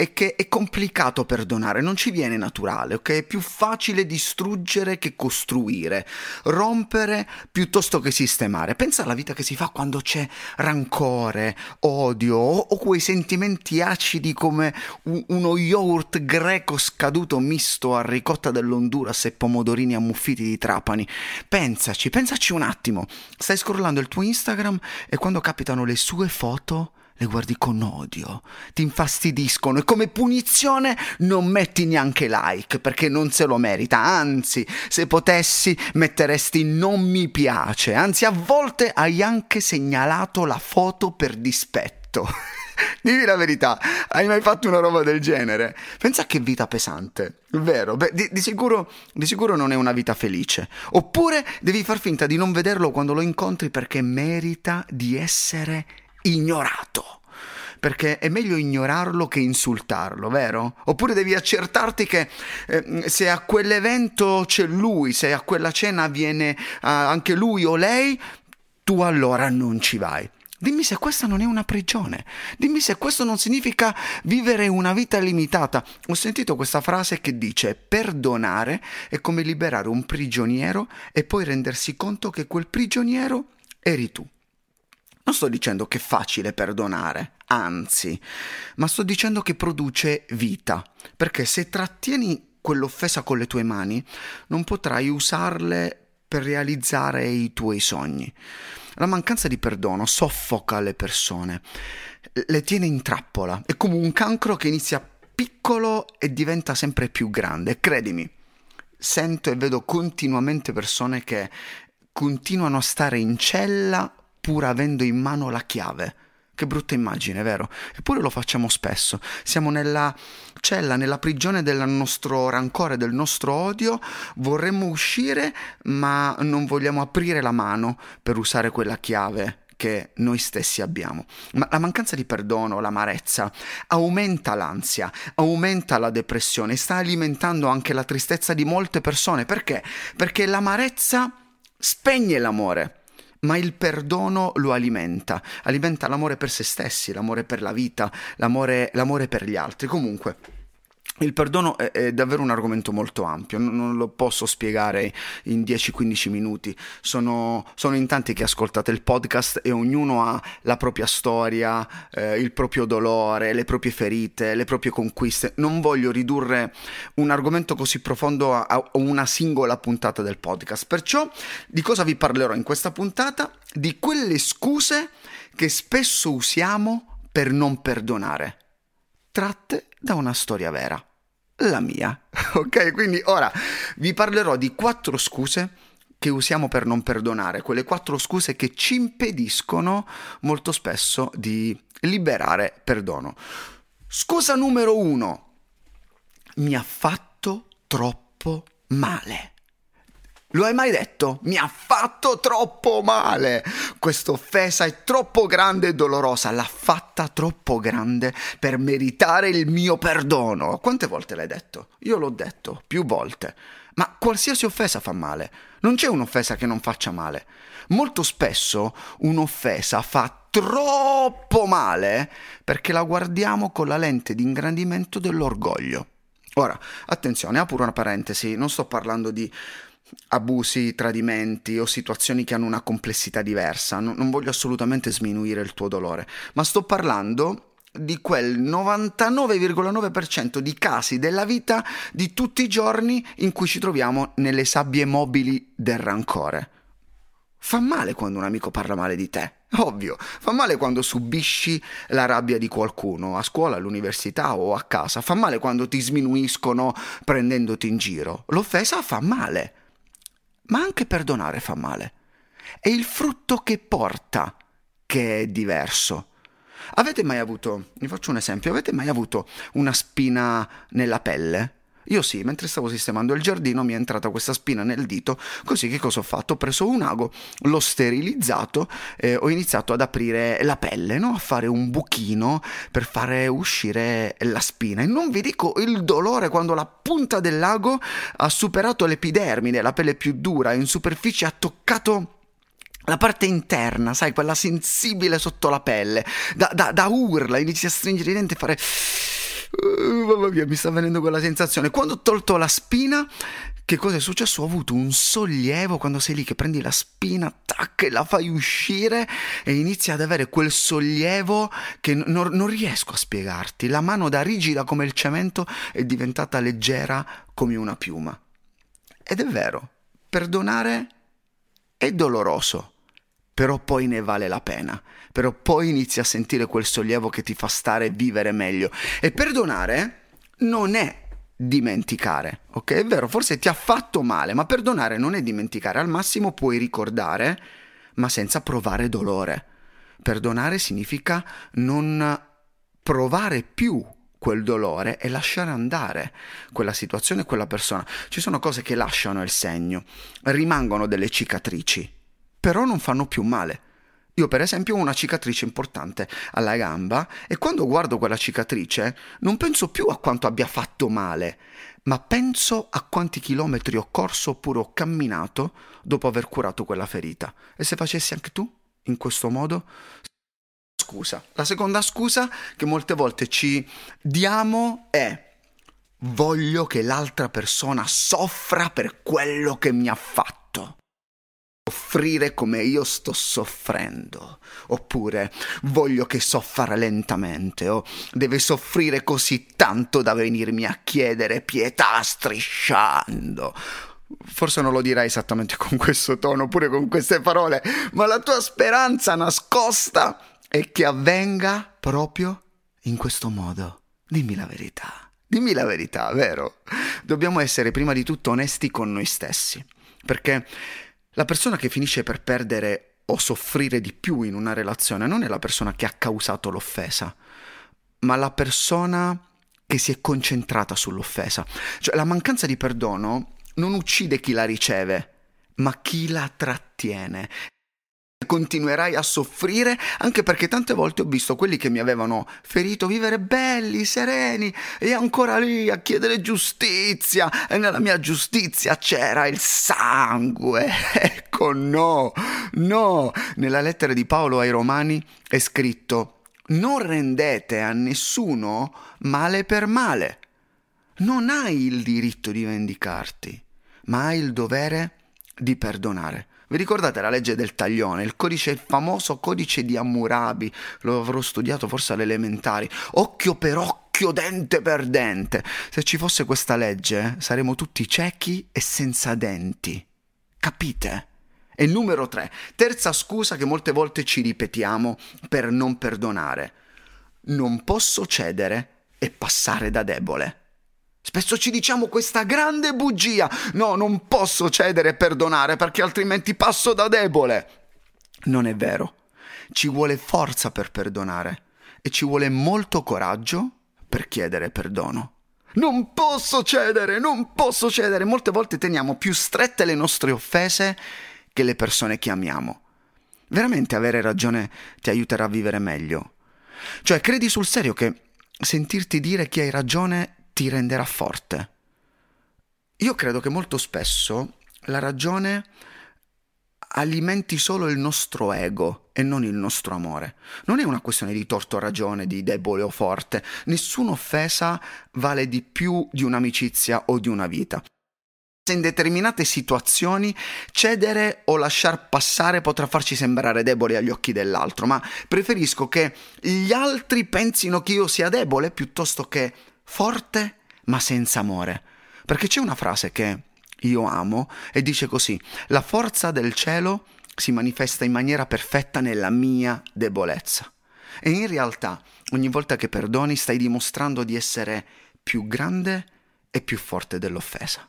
è che è complicato perdonare, non ci viene naturale, ok? È più facile distruggere che costruire, rompere piuttosto che sistemare. Pensa alla vita che si fa quando c'è rancore, odio o, quei sentimenti acidi come uno yogurt greco scaduto misto a ricotta dell'Honduras e pomodorini ammuffiti di trapani. Pensaci, pensaci un attimo. Stai scrollando il tuo Instagram e quando capitano le sue foto le guardi con odio, ti infastidiscono e come punizione non metti neanche like perché non se lo merita, anzi se potessi metteresti non mi piace, anzi a volte hai anche segnalato la foto per dispetto. Dimmi la verità, hai mai fatto una roba del genere? Pensa che vita pesante, vero? Beh, di, di, sicuro, di sicuro non è una vita felice. Oppure devi far finta di non vederlo quando lo incontri perché merita di essere ignorato. Perché è meglio ignorarlo che insultarlo, vero? Oppure devi accertarti che eh, se a quell'evento c'è lui, se a quella cena viene uh, anche lui o lei, tu allora non ci vai. Dimmi se questa non è una prigione. Dimmi se questo non significa vivere una vita limitata. Ho sentito questa frase che dice perdonare è come liberare un prigioniero e poi rendersi conto che quel prigioniero eri tu. Non sto dicendo che è facile perdonare, anzi, ma sto dicendo che produce vita, perché se trattieni quell'offesa con le tue mani, non potrai usarle per realizzare i tuoi sogni. La mancanza di perdono soffoca le persone, le tiene in trappola, è come un cancro che inizia piccolo e diventa sempre più grande. Credimi, sento e vedo continuamente persone che continuano a stare in cella pur avendo in mano la chiave. Che brutta immagine, vero? Eppure lo facciamo spesso. Siamo nella cella, nella prigione del nostro rancore, del nostro odio, vorremmo uscire, ma non vogliamo aprire la mano per usare quella chiave che noi stessi abbiamo. Ma la mancanza di perdono, l'amarezza, aumenta l'ansia, aumenta la depressione, sta alimentando anche la tristezza di molte persone. Perché? Perché l'amarezza spegne l'amore ma il perdono lo alimenta, alimenta l'amore per se stessi, l'amore per la vita, l'amore, l'amore per gli altri. Comunque, il perdono è, è, davvero un argomento molto ampio, non, non lo posso spiegare in 10-15 minuti. Sono, sono, in tanti che ascoltate il podcast e ognuno ha la propria storia, eh, il proprio dolore, le proprie ferite, le proprie conquiste. Non voglio ridurre un argomento così profondo a, a una singola puntata del podcast. Perciò di cosa vi parlerò in questa puntata? Di quelle scuse che spesso usiamo per non perdonare, tratte da una storia vera la mia. Ok, quindi ora vi parlerò di quattro scuse che usiamo per non perdonare, quelle quattro scuse che ci impediscono molto spesso di liberare perdono. Scusa numero uno, mi ha fatto troppo male. Lo hai mai detto? Mi ha fatto troppo male. Questa offesa è troppo grande e dolorosa. L'ha fatta troppo grande per meritare il mio perdono. Quante volte l'hai detto? Io l'ho detto più volte. Ma qualsiasi offesa fa male. Non c'è un'offesa che non faccia male. Molto spesso un'offesa fa troppo male perché la guardiamo con la lente di ingrandimento dell'orgoglio. Ora, attenzione, apro una parentesi, non sto parlando di abusi, tradimenti o situazioni che hanno una complessità diversa. Non, non voglio assolutamente sminuire il tuo dolore, ma sto parlando di quel 99,9% di casi della vita di tutti i giorni in cui ci troviamo nelle sabbie mobili del rancore. Fa male quando un amico parla male di te, ovvio, fa male quando subisci la rabbia di qualcuno, a scuola, all'università o a casa, fa male quando ti sminuiscono prendendoti in giro. L'offesa fa male ma anche perdonare fa male. È il frutto che porta che è diverso. Avete mai avuto, vi faccio un esempio, avete mai avuto una spina nella pelle? Io sì, mentre stavo sistemando il giardino mi è entrata questa spina nel dito, così che cosa ho fatto? Ho preso un ago, l'ho sterilizzato e ho iniziato ad aprire la pelle, no? a fare un buchino per fare uscire la spina. E non vi dico il dolore quando la punta dell'ago ha superato l'epidermide, la pelle più dura, in superficie ha toccato la parte interna, sai, quella sensibile sotto la pelle, da, da, da urla, inizi a stringere i denti e fare Mi sta venendo quella sensazione. Quando ho tolto la spina, che cosa è successo? Ho avuto un sollievo quando sei lì che prendi la spina, tac, e la fai uscire e inizi ad avere quel sollievo che non, non riesco a spiegarti. La mano da rigida come il cemento è diventata leggera come una piuma. Ed è vero, perdonare è doloroso però poi ne vale la pena, però poi inizi a sentire quel sollievo che ti fa stare e vivere meglio. E perdonare non è dimenticare, ok? È vero, forse ti ha fatto male, ma perdonare non è dimenticare, al massimo puoi ricordare, ma senza provare dolore. Perdonare significa non provare più quel dolore e lasciare andare quella situazione, quella persona. Ci sono cose che lasciano il segno, rimangono delle cicatrici però non fanno più male. Io per esempio ho una cicatrice importante alla gamba e quando guardo quella cicatrice non penso più a quanto abbia fatto male, ma penso a quanti chilometri ho corso oppure ho camminato dopo aver curato quella ferita. E se facessi anche tu in questo modo? Scusa. La seconda scusa che molte volte ci diamo è voglio che l'altra persona soffra per quello che mi ha fatto soffrire come io sto soffrendo, oppure voglio che soffra lentamente, o deve soffrire così tanto da venirmi a chiedere pietà strisciando. Forse non lo dirai esattamente con questo tono, oppure con queste parole, ma la tua speranza nascosta è che avvenga proprio in questo modo. Dimmi la verità. Dimmi la verità, vero? Dobbiamo essere prima di tutto onesti con noi stessi, perché la persona che finisce per perdere o soffrire di più in una relazione non è la persona che ha causato l'offesa, ma la persona che si è concentrata sull'offesa. Cioè la mancanza di perdono non uccide chi la riceve, ma chi la trattiene continuerai a soffrire anche perché tante volte ho visto quelli che mi avevano ferito vivere belli, sereni e ancora lì a chiedere giustizia e nella mia giustizia c'era il sangue. Ecco no, no. Nella lettera di Paolo ai Romani è scritto non rendete a nessuno male per male. Non hai il diritto di vendicarti, ma hai il dovere di perdonare. Vi ricordate la legge del taglione, il codice, il famoso codice di Hammurabi? Lo avrò studiato forse alle elementari. Occhio per occhio, dente per dente. Se ci fosse questa legge, saremmo tutti ciechi e senza denti. Capite? E numero tre, terza scusa che molte volte ci ripetiamo per non perdonare. Non posso cedere e passare da debole. Spesso ci diciamo questa grande bugia. No, non posso cedere e perdonare perché altrimenti passo da debole. Non è vero. Ci vuole forza per perdonare e ci vuole molto coraggio per chiedere perdono. Non posso cedere, non posso cedere. Molte volte teniamo più strette le nostre offese che le persone che amiamo. Veramente avere ragione ti aiuterà a vivere meglio. Cioè, credi sul serio che sentirti dire che hai ragione ti renderà forte. Io credo che molto spesso la ragione alimenti solo il nostro ego e non il nostro amore. Non è una questione di torto o ragione, di debole o forte. Nessuna offesa vale di più di un'amicizia o di una vita. In determinate situazioni cedere o lasciar passare potrà farci sembrare deboli agli occhi dell'altro, ma preferisco che gli altri pensino che io sia debole piuttosto che forte ma senza amore. Perché c'è una frase che io amo e dice così, la forza del cielo si manifesta in maniera perfetta nella mia debolezza. E in realtà ogni volta che perdoni stai dimostrando di essere più grande e più forte dell'offesa.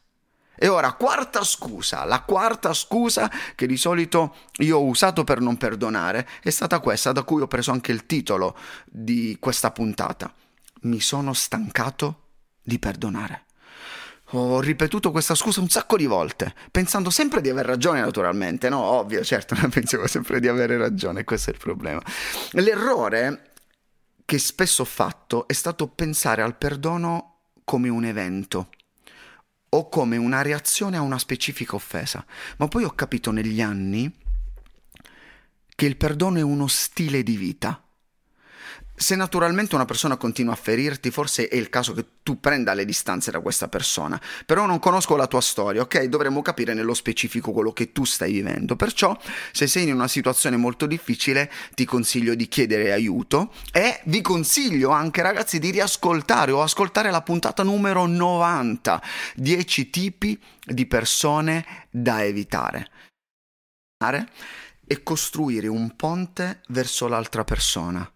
E ora, quarta scusa, la quarta scusa che di solito io ho usato per non perdonare è stata questa, da cui ho preso anche il titolo di questa puntata mi sono stancato di perdonare. Ho ripetuto questa scusa un sacco di volte, pensando sempre di aver ragione naturalmente, no? Ovvio, certo, pensavo sempre di avere ragione, questo è il problema. L'errore che spesso ho fatto è stato pensare al perdono come un evento o come una reazione a una specifica offesa, ma poi ho capito negli anni che il perdono è uno stile di vita se naturalmente una persona continua a ferirti, forse è il caso che tu prenda le distanze da questa persona. Però non conosco la tua storia, ok? Dovremmo capire nello specifico quello che tu stai vivendo. Perciò, se sei in una situazione molto difficile, ti consiglio di chiedere aiuto e vi consiglio anche, ragazzi, di riascoltare o ascoltare la puntata numero 90. 10 tipi di persone da evitare. E costruire un ponte verso l'altra persona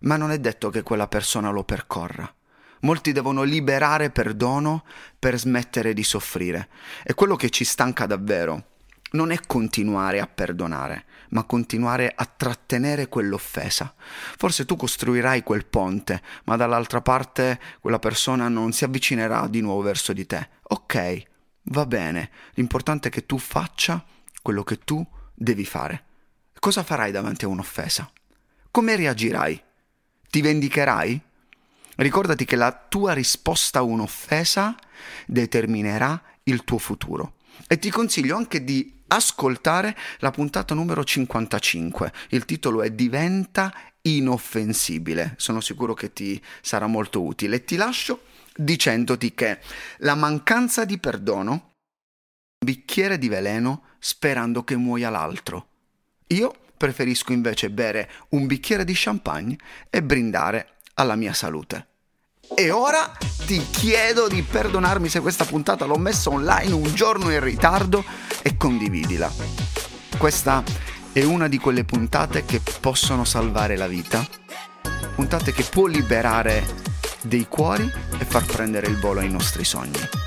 ma non è detto che quella persona lo percorra. Molti devono liberare perdono per smettere di soffrire. E quello che ci stanca davvero non è continuare a perdonare, ma continuare a trattenere quell'offesa. Forse tu costruirai quel ponte, ma dall'altra parte quella persona non si avvicinerà di nuovo verso di te. Ok, va bene, l'importante è che tu faccia quello che tu devi fare. Cosa farai davanti a un'offesa? Come reagirai? Ti vendicherai? Ricordati che la tua risposta a un'offesa determinerà il tuo futuro. E ti consiglio anche di ascoltare la puntata numero 55. Il titolo è Diventa inoffensibile. Sono sicuro che ti sarà molto utile. E ti lascio dicendoti che la mancanza di perdono è un bicchiere di veleno sperando che muoia l'altro. Io preferisco invece bere un bicchiere di champagne e brindare alla mia salute. E ora ti chiedo di perdonarmi se questa puntata l'ho messa online un giorno in ritardo e condividila. Questa è una di quelle puntate che possono salvare la vita, puntate che può liberare dei cuori e far prendere il volo ai nostri sogni.